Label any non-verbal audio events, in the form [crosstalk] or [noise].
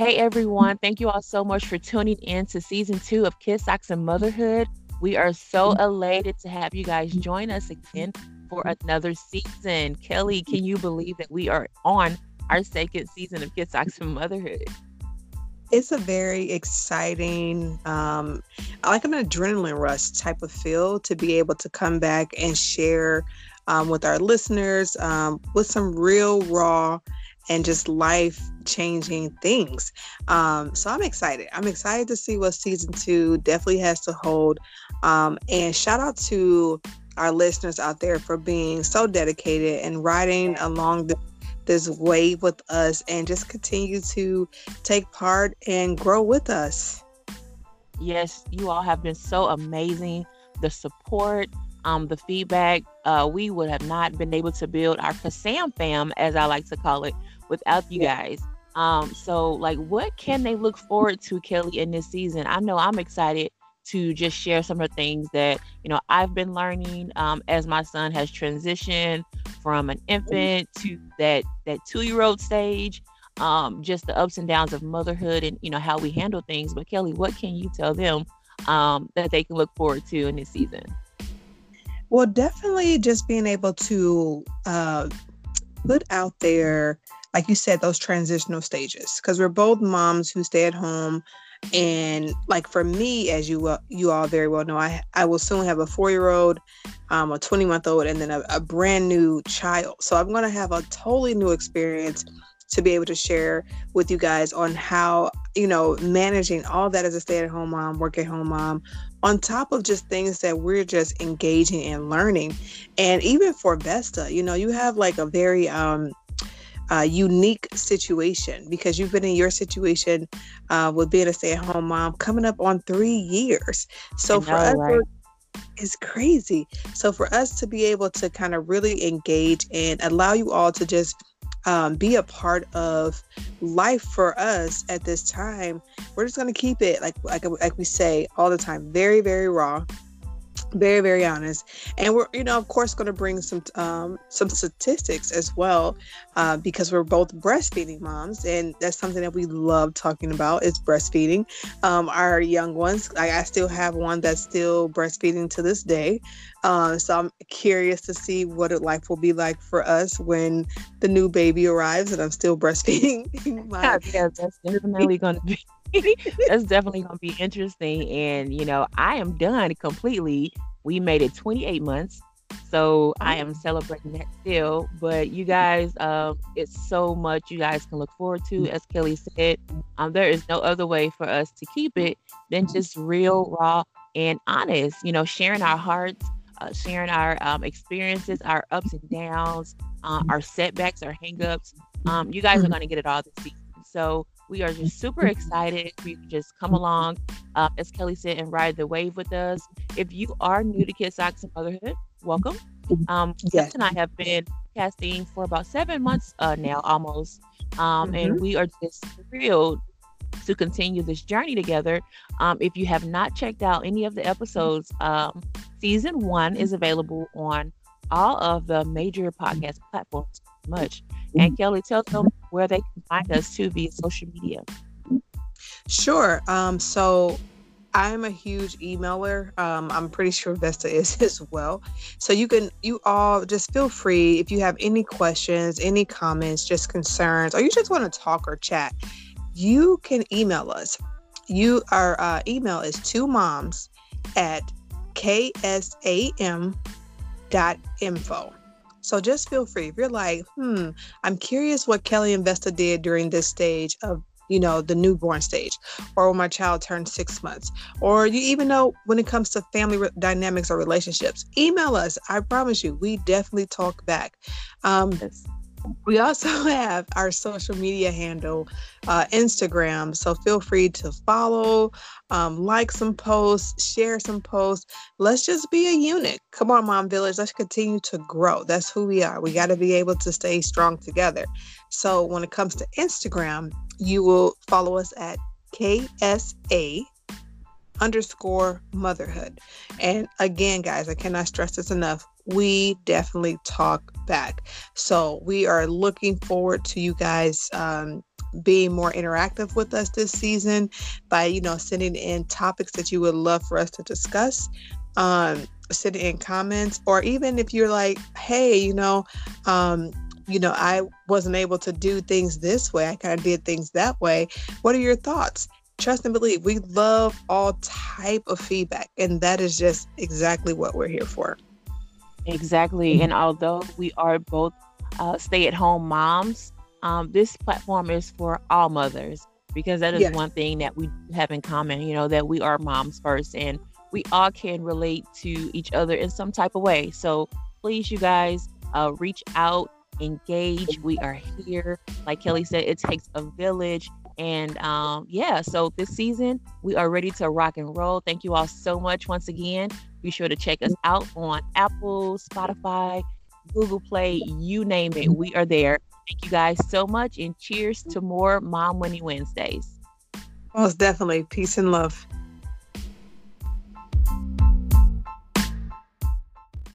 Hey everyone, thank you all so much for tuning in to season two of Kids Socks and Motherhood. We are so elated to have you guys join us again for another season. Kelly, can you believe that we are on our second season of Kids Socks and Motherhood? It's a very exciting, um, like an adrenaline rush type of feel to be able to come back and share um, with our listeners um, with some real raw and just life changing things. Um, so I'm excited. I'm excited to see what season two definitely has to hold. Um, and shout out to our listeners out there for being so dedicated and riding along the, this wave with us and just continue to take part and grow with us. Yes, you all have been so amazing. The support, um, the feedback, uh, we would have not been able to build our Kasam fam, as I like to call it, without you guys. Um, so like what can they look forward to, Kelly, in this season? I know I'm excited to just share some of the things that you know I've been learning um, as my son has transitioned from an infant to that that two year old stage. Um, just the ups and downs of motherhood and you know how we handle things. But Kelly, what can you tell them um, that they can look forward to in this season? Well, definitely just being able to uh, put out there like you said, those transitional stages. Because we're both moms who stay at home, and like for me, as you you all very well know, I I will soon have a four year old, um, a twenty month old, and then a, a brand new child. So I'm gonna have a totally new experience to be able to share with you guys on how you know managing all that as a stay at home mom, work at home mom, on top of just things that we're just engaging and learning. And even for Vesta, you know, you have like a very um uh, unique situation because you've been in your situation uh, with being a stay-at-home mom coming up on three years. So know, for us, right? it's crazy. So for us to be able to kind of really engage and allow you all to just um, be a part of life for us at this time, we're just going to keep it like like like we say all the time, very very raw very very honest. And we're you know of course going to bring some um, some statistics as well uh, because we're both breastfeeding moms and that's something that we love talking about is breastfeeding. Um, our young ones I, I still have one that's still breastfeeding to this day uh, so i'm curious to see what it life will be like for us when the new baby arrives and i'm still breastfeeding [laughs] my- yeah, yeah that's definitely going to be [laughs] that's definitely going to be interesting. And, you know, I am done completely. We made it 28 months. So I am celebrating that still. But you guys, um, it's so much you guys can look forward to. As Kelly said, um, there is no other way for us to keep it than just real, raw, and honest. You know, sharing our hearts, uh, sharing our um, experiences, our ups and downs, uh, our setbacks, our hangups. Um, you guys are going to get it all this season. So we are just super excited for you to just come along, uh, as Kelly said, and ride the wave with us. If you are new to Kids Socks and Motherhood, welcome. Um, yes. and I have been casting for about seven months uh, now, almost. Um, mm-hmm. And we are just thrilled to continue this journey together. Um, if you have not checked out any of the episodes, um, season one is available on all of the major podcast platforms. Much. And Kelly, tell them where they can find us too via social media. Sure. Um, so I'm a huge emailer. Um, I'm pretty sure Vesta is [laughs] as well. So you can, you all just feel free if you have any questions, any comments, just concerns, or you just want to talk or chat, you can email us. You, our uh, email is two moms at ksam dot info. So just feel free. If you're like, hmm, I'm curious what Kelly and Vesta did during this stage of, you know, the newborn stage, or when my child turned six months, or you even know when it comes to family re- dynamics or relationships, email us. I promise you, we definitely talk back. Um, yes. We also [laughs] have our social media handle, uh, Instagram. So feel free to follow, um, like some posts, share some posts. Let's just be a unit. Come on, Mom Village. Let's continue to grow. That's who we are. We got to be able to stay strong together. So when it comes to Instagram, you will follow us at KSA underscore motherhood. And again, guys, I cannot stress this enough we definitely talk back. So we are looking forward to you guys um, being more interactive with us this season by, you know, sending in topics that you would love for us to discuss. Um, sending in comments, or even if you're like, hey, you know, um, you know, I wasn't able to do things this way. I kind of did things that way. What are your thoughts? Trust and believe. We love all type of feedback, and that is just exactly what we're here for. Exactly. And although we are both uh, stay-at-home moms, um, this platform is for all mothers because that is yes. one thing that we have in common. You know that we are moms first, and we all can relate to each other in some type of way. So please, you guys, uh, reach out engage. We are here. Like Kelly said, it takes a village. And um, yeah, so this season we are ready to rock and roll. Thank you all so much once again. Be sure to check us out on Apple, Spotify, Google Play, you name it. We are there. Thank you guys so much and cheers to more Mom Money Wednesdays. Most definitely. Peace and love.